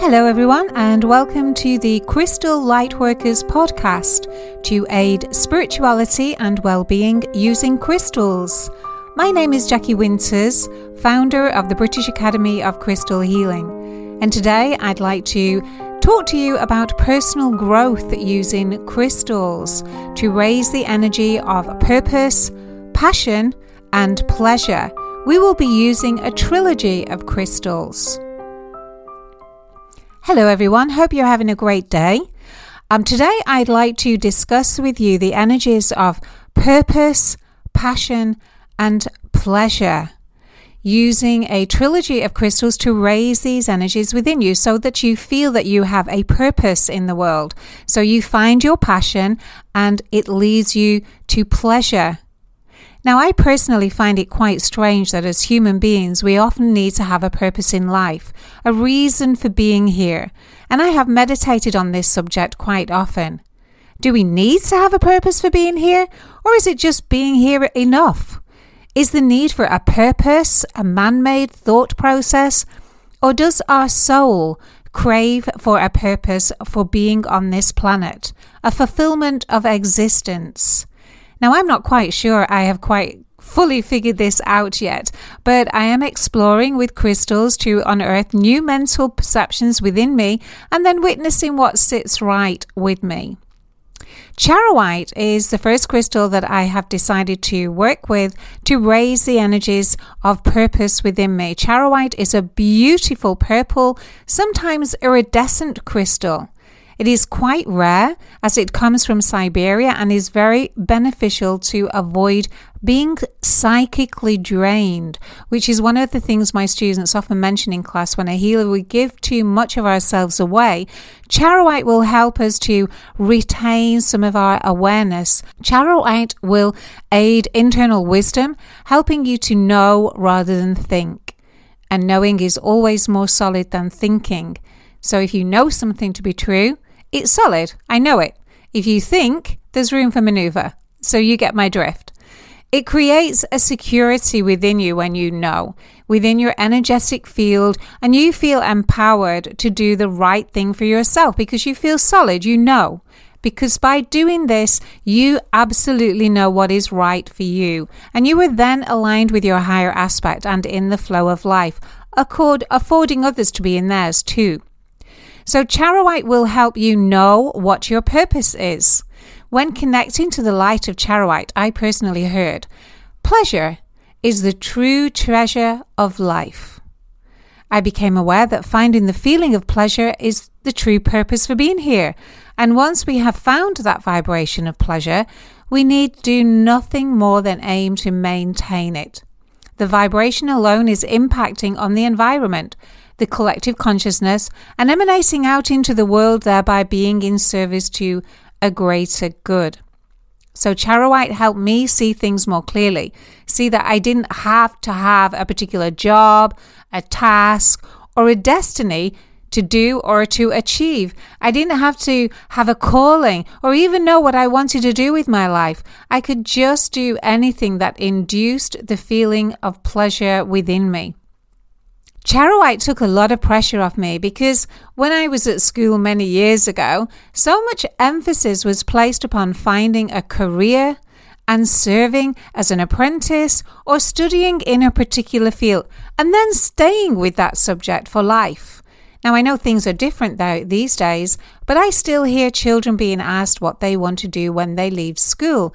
Hello, everyone, and welcome to the Crystal Lightworkers podcast to aid spirituality and well-being using crystals. My name is Jackie Winters, founder of the British Academy of Crystal Healing, and today I'd like to talk to you about personal growth using crystals to raise the energy of purpose, passion, and pleasure. We will be using a trilogy of crystals. Hello, everyone. Hope you're having a great day. Um, today, I'd like to discuss with you the energies of purpose, passion, and pleasure using a trilogy of crystals to raise these energies within you so that you feel that you have a purpose in the world. So you find your passion and it leads you to pleasure now, I personally find it quite strange that as human beings, we often need to have a purpose in life, a reason for being here, and I have meditated on this subject quite often. Do we need to have a purpose for being here, or is it just being here enough? Is the need for a purpose a man made thought process, or does our soul crave for a purpose for being on this planet, a fulfillment of existence? Now, I'm not quite sure I have quite fully figured this out yet, but I am exploring with crystals to unearth new mental perceptions within me and then witnessing what sits right with me. Charoite is the first crystal that I have decided to work with to raise the energies of purpose within me. Charoite is a beautiful purple, sometimes iridescent crystal. It is quite rare as it comes from Siberia and is very beneficial to avoid being psychically drained, which is one of the things my students often mention in class when a healer we give too much of ourselves away. Charoite will help us to retain some of our awareness. Charoite will aid internal wisdom, helping you to know rather than think. And knowing is always more solid than thinking. So if you know something to be true, it's solid. I know it. If you think, there's room for maneuver. So you get my drift. It creates a security within you when you know, within your energetic field, and you feel empowered to do the right thing for yourself because you feel solid, you know. Because by doing this, you absolutely know what is right for you, and you are then aligned with your higher aspect and in the flow of life, accord, affording others to be in theirs too. So, Charoite will help you know what your purpose is. When connecting to the light of Charoite, I personally heard pleasure is the true treasure of life. I became aware that finding the feeling of pleasure is the true purpose for being here. And once we have found that vibration of pleasure, we need do nothing more than aim to maintain it. The vibration alone is impacting on the environment, the collective consciousness, and emanating out into the world, thereby being in service to a greater good. So, Charoite helped me see things more clearly, see that I didn't have to have a particular job, a task, or a destiny to do or to achieve. I didn't have to have a calling or even know what I wanted to do with my life. I could just do anything that induced the feeling of pleasure within me. Charoite took a lot of pressure off me because when I was at school many years ago, so much emphasis was placed upon finding a career and serving as an apprentice or studying in a particular field and then staying with that subject for life. Now, I know things are different though these days, but I still hear children being asked what they want to do when they leave school.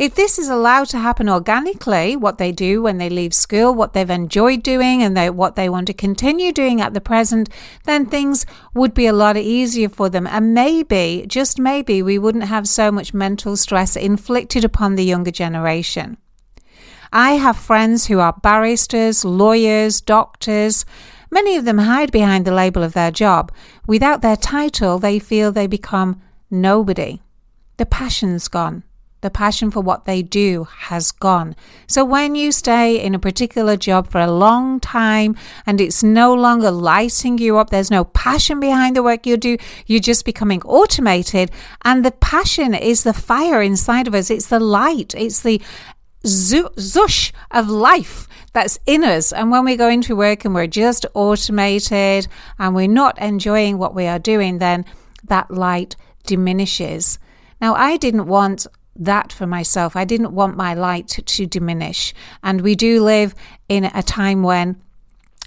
If this is allowed to happen organically, what they do when they leave school, what they've enjoyed doing, and they, what they want to continue doing at the present, then things would be a lot easier for them. And maybe, just maybe, we wouldn't have so much mental stress inflicted upon the younger generation. I have friends who are barristers, lawyers, doctors. Many of them hide behind the label of their job. Without their title, they feel they become nobody. The passion's gone. The passion for what they do has gone. So when you stay in a particular job for a long time and it's no longer lighting you up, there's no passion behind the work you do, you're just becoming automated. And the passion is the fire inside of us. It's the light. It's the zush of life that's in us. And when we go into work and we're just automated and we're not enjoying what we are doing, then that light diminishes. Now, I didn't want that for myself. I didn't want my light to, diminish. And we do live in a time when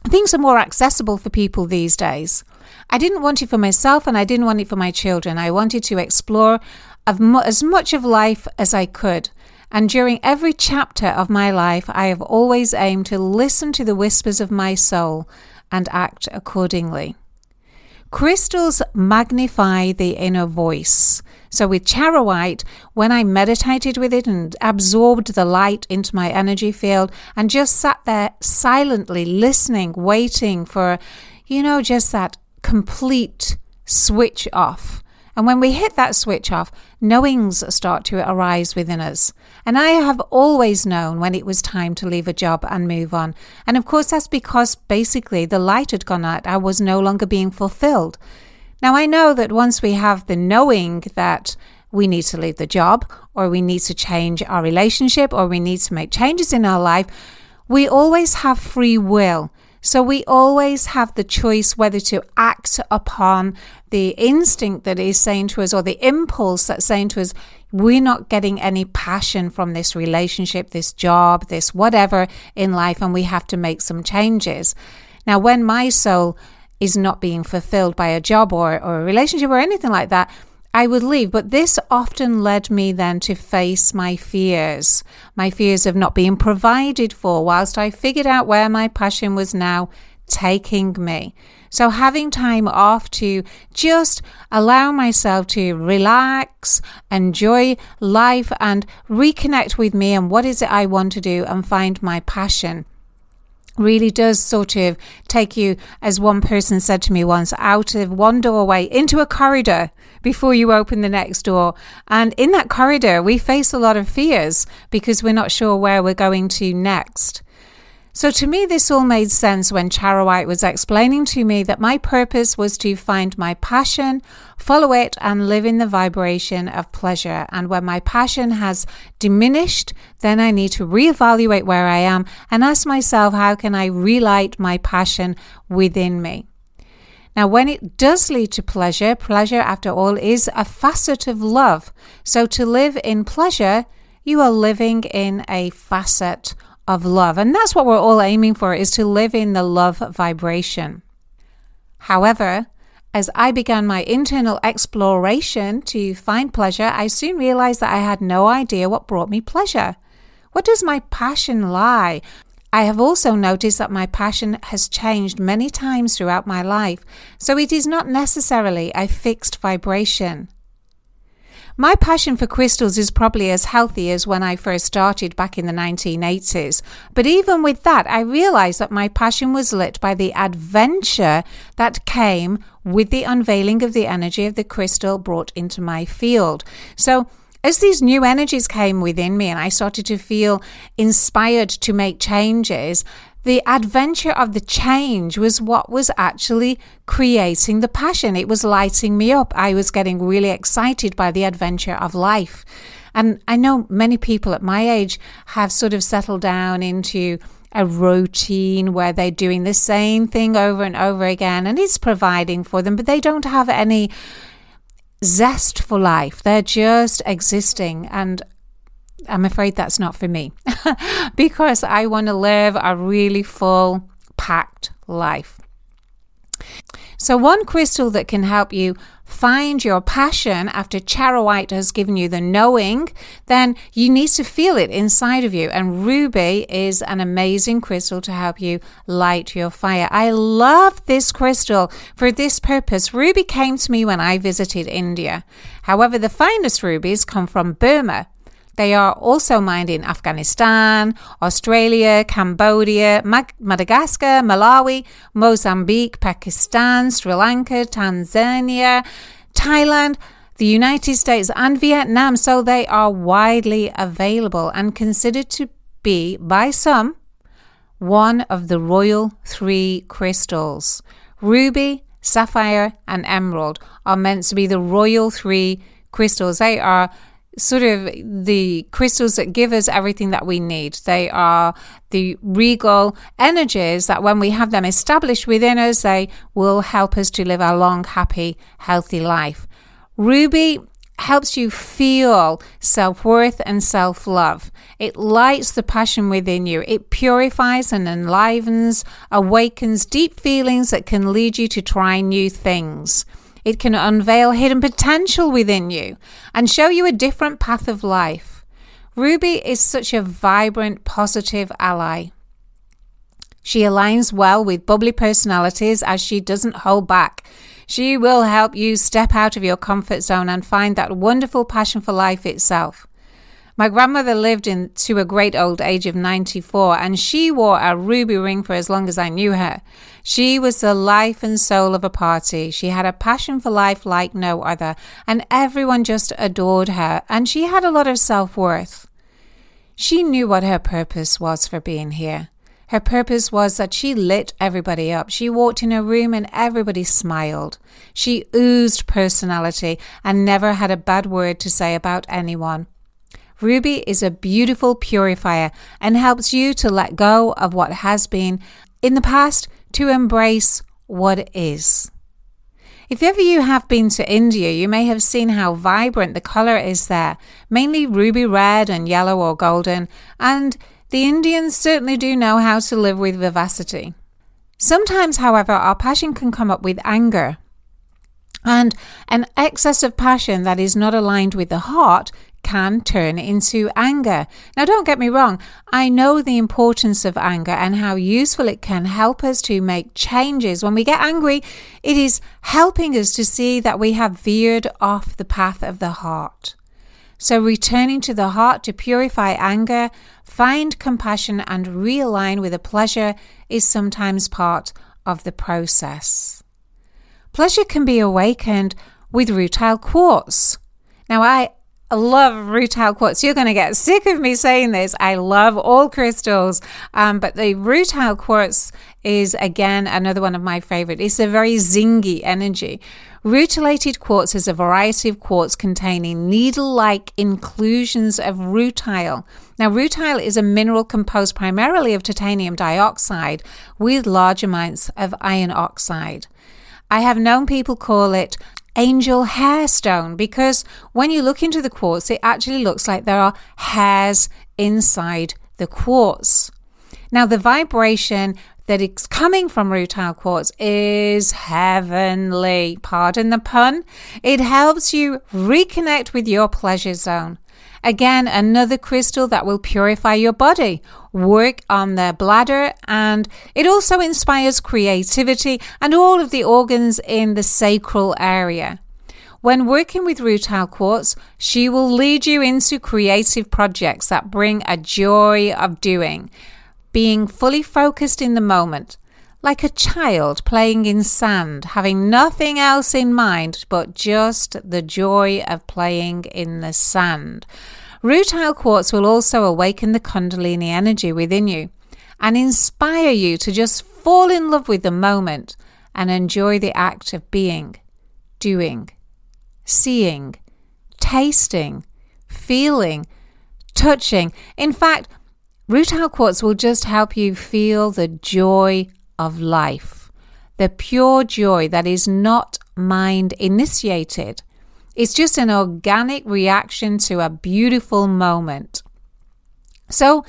things are more accessible for people these days. I didn't want it for myself and I didn't want it for my children. I wanted to explore as much of life as I could. And during every chapter of my life, I have always aimed to listen to the whispers of my soul and act accordingly. Crystals magnify the inner voice. So with charoite, when I meditated with it and absorbed the light into my energy field and just sat there silently listening, waiting for, you know, just that complete switch off and when we hit that switch off, knowings start to arise within us. And I have always known when it was time to leave a job and move on. And of course, that's because basically the light had gone out. I was no longer being fulfilled. Now, I know that once we have the knowing that we need to leave the job, or we need to change our relationship, or we need to make changes in our life, we always have free will. So we always have the choice whether to act upon the instinct that is saying to us or the impulse that's saying to us, we're not getting any passion from this relationship, this job, this whatever in life, and we have to make some changes. Now, when my soul is not being fulfilled by a job or, or a relationship or anything like that, I would leave. But this often led me then to face my fears, my fears of not being provided for, whilst I figured out where my passion was now taking me. So having time off to just allow myself to relax, enjoy life and reconnect with me and what is it I want to do and find my passion really does sort of take you, as one person said to me once, out of one doorway into a corridor before you open the next door. And in that corridor, we face a lot of fears because we're not sure where we're going to next. So to me, this all made sense when Charoite was explaining to me that my purpose was to find my passion, follow it, and live in the vibration of pleasure. And when my passion has diminished, then I need to reevaluate where I am and ask myself, how can I relight my passion within me? Now, when it does lead to pleasure, pleasure, after all, is a facet of love. So to live in pleasure, you are living in a facet of love. And that's what we're all aiming for is to live in the love vibration. However, as I began my internal exploration to find pleasure, I soon realized that I had no idea what brought me pleasure. What does my passion lie? I have also noticed that my passion has changed many times throughout my life, so it is not necessarily a fixed vibration. My passion for crystals is probably as healthy as when I first started back in the 1980s. But even with that, I realized that my passion was lit by the adventure that came with the unveiling of the energy of the crystal brought into my field. So, as these new energies came within me and I started to feel inspired to make changes, the adventure of the change was what was actually creating the passion. It was lighting me up. I was getting really excited by the adventure of life. And I know many people at my age have sort of settled down into a routine where they're doing the same thing over and over again and it's providing for them, but they don't have any zest for life. They're just existing. And I'm afraid that's not for me because I want to live a really full, packed life. So, one crystal that can help you find your passion after charoite has given you the knowing, then you need to feel it inside of you. And ruby is an amazing crystal to help you light your fire. I love this crystal for this purpose. Ruby came to me when I visited India. However, the finest rubies come from Burma. They are also mined in Afghanistan, Australia, Cambodia, Madagascar, Malawi, Mozambique, Pakistan, Sri Lanka, Tanzania, Thailand, the United States, and Vietnam. So they are widely available and considered to be, by some, one of the royal three crystals. Ruby, sapphire, and emerald are meant to be the royal three crystals. They are sort of the crystals that give us everything that we need. They are the regal energies that when we have them established within us, they will help us to live a long, happy, healthy life. Ruby helps you feel self worth and self love. It lights the passion within you. It purifies and enlivens, awakens deep feelings that can lead you to try new things. It can unveil hidden potential within you and show you a different path of life. Ruby is such a vibrant, positive ally. She aligns well with bubbly personalities as she doesn't hold back. She will help you step out of your comfort zone and find that wonderful passion for life itself. My grandmother lived in, to a great old age of 94 and she wore a ruby ring for as long as I knew her. She was the life and soul of a party. She had a passion for life like no other and everyone just adored her and she had a lot of self-worth. She knew what her purpose was for being here. Her purpose was that she lit everybody up. She walked in a room and everybody smiled. She oozed personality and never had a bad word to say about anyone. Ruby is a beautiful purifier and helps you to let go of what has been in the past to embrace what is. If ever you have been to India, you may have seen how vibrant the colour is there, mainly ruby red and yellow or golden, and the Indians certainly do know how to live with vivacity. Sometimes, however, our passion can come up with anger. And an excess of passion that is not aligned with the heart can turn into anger. Now, don't get me wrong, I know the importance of anger and how useful it can help us to make changes. When we get angry, it is helping us to see that we have veered off the path of the heart. So, returning to the heart to purify anger, find compassion, and realign with a pleasure is sometimes part of the process. Pleasure can be awakened with rutile quartz. Now, I love rutile quartz. You're going to get sick of me saying this. I love all crystals, um, but the rutile quartz is again another one of my favorite. It's a very zingy energy. Rutilated quartz is a variety of quartz containing needle like inclusions of rutile. Now, rutile is a mineral composed primarily of titanium dioxide with large amounts of iron oxide. I have known people call it angel hair stone because when you look into the quartz, it actually looks like there are hairs inside the quartz. Now, the vibration that is coming from rutile quartz is heavenly. Pardon the pun. It helps you reconnect with your pleasure zone. Again, another crystal that will purify your body, work on the bladder, and it also inspires creativity and all of the organs in the sacral area. When working with rutile quartz, she will lead you into creative projects that bring a joy of doing, being fully focused in the moment, like a child playing in sand, having nothing else in mind but just the joy of playing in the sand. Rutile quartz will also awaken the Kundalini energy within you and inspire you to just fall in love with the moment and enjoy the act of being, doing, seeing, tasting, feeling, touching. In fact, rutile quartz will just help you feel the joy of life, the pure joy that is not mind initiated. It's just an organic reaction to a beautiful moment. So,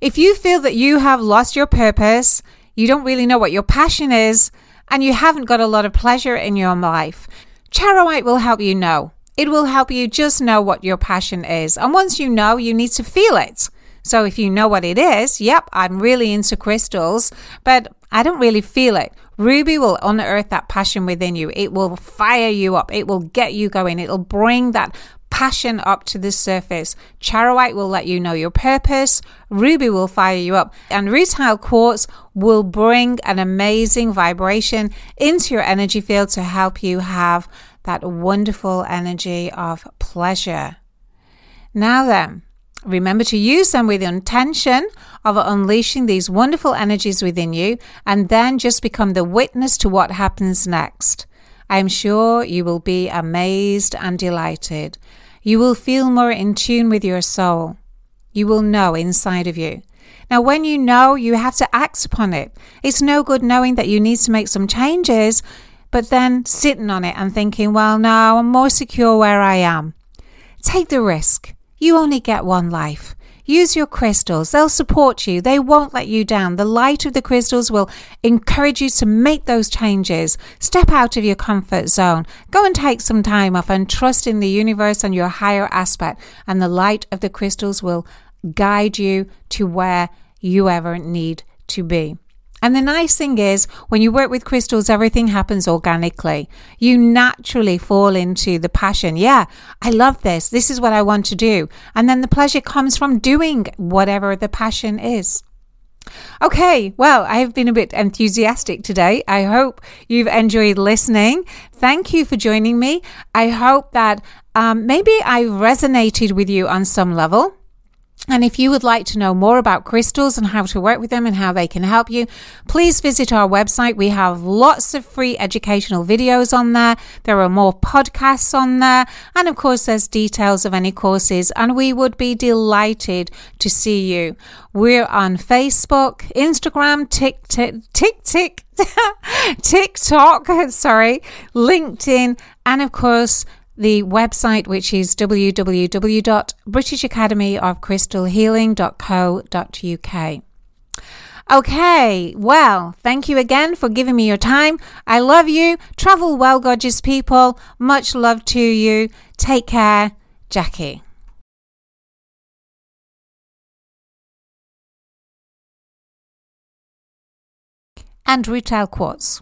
if you feel that you have lost your purpose, you don't really know what your passion is, and you haven't got a lot of pleasure in your life, Charoite will help you know. It will help you just know what your passion is. And once you know, you need to feel it. So if you know what it is, yep, I'm really into crystals, but I don't really feel it. Ruby will unearth that passion within you. It will fire you up. It will get you going. It'll bring that passion up to the surface. Charoite will let you know your purpose. Ruby will fire you up. And rutile quartz will bring an amazing vibration into your energy field to help you have that wonderful energy of pleasure. Now then, Remember to use them with the intention of unleashing these wonderful energies within you and then just become the witness to what happens next. I am sure you will be amazed and delighted. You will feel more in tune with your soul. You will know inside of you. Now, when you know, you have to act upon it. It's no good knowing that you need to make some changes, but then sitting on it and thinking, well, no, I'm more secure where I am. Take the risk. You only get one life. Use your crystals. They'll support you. They won't let you down. The light of the crystals will encourage you to make those changes. Step out of your comfort zone. Go and take some time off and trust in the universe and your higher aspect. And the light of the crystals will guide you to where you ever need to be. And the nice thing is, when you work with crystals, everything happens organically. You naturally fall into the passion. Yeah, I love this. This is what I want to do. And then the pleasure comes from doing whatever the passion is. Okay, well, I have been a bit enthusiastic today. I hope you've enjoyed listening. Thank you for joining me. I hope that um, maybe I resonated with you on some level. And if you would like to know more about crystals and how to work with them and how they can help you, please visit our website. We have lots of free educational videos on there. There are more podcasts on there. And of course, there's details of any courses. And we would be delighted to see you. We're on Facebook, Instagram, Tik Tik, Tik Tik, TikTok, sorry, LinkedIn, and of course, the website, which is www.britishacademyofcrystalhealing.co.uk. Okay, well, thank you again for giving me your time. I love you. Travel well, gorgeous people. Much love to you. Take care, Jackie. And rutile quartz.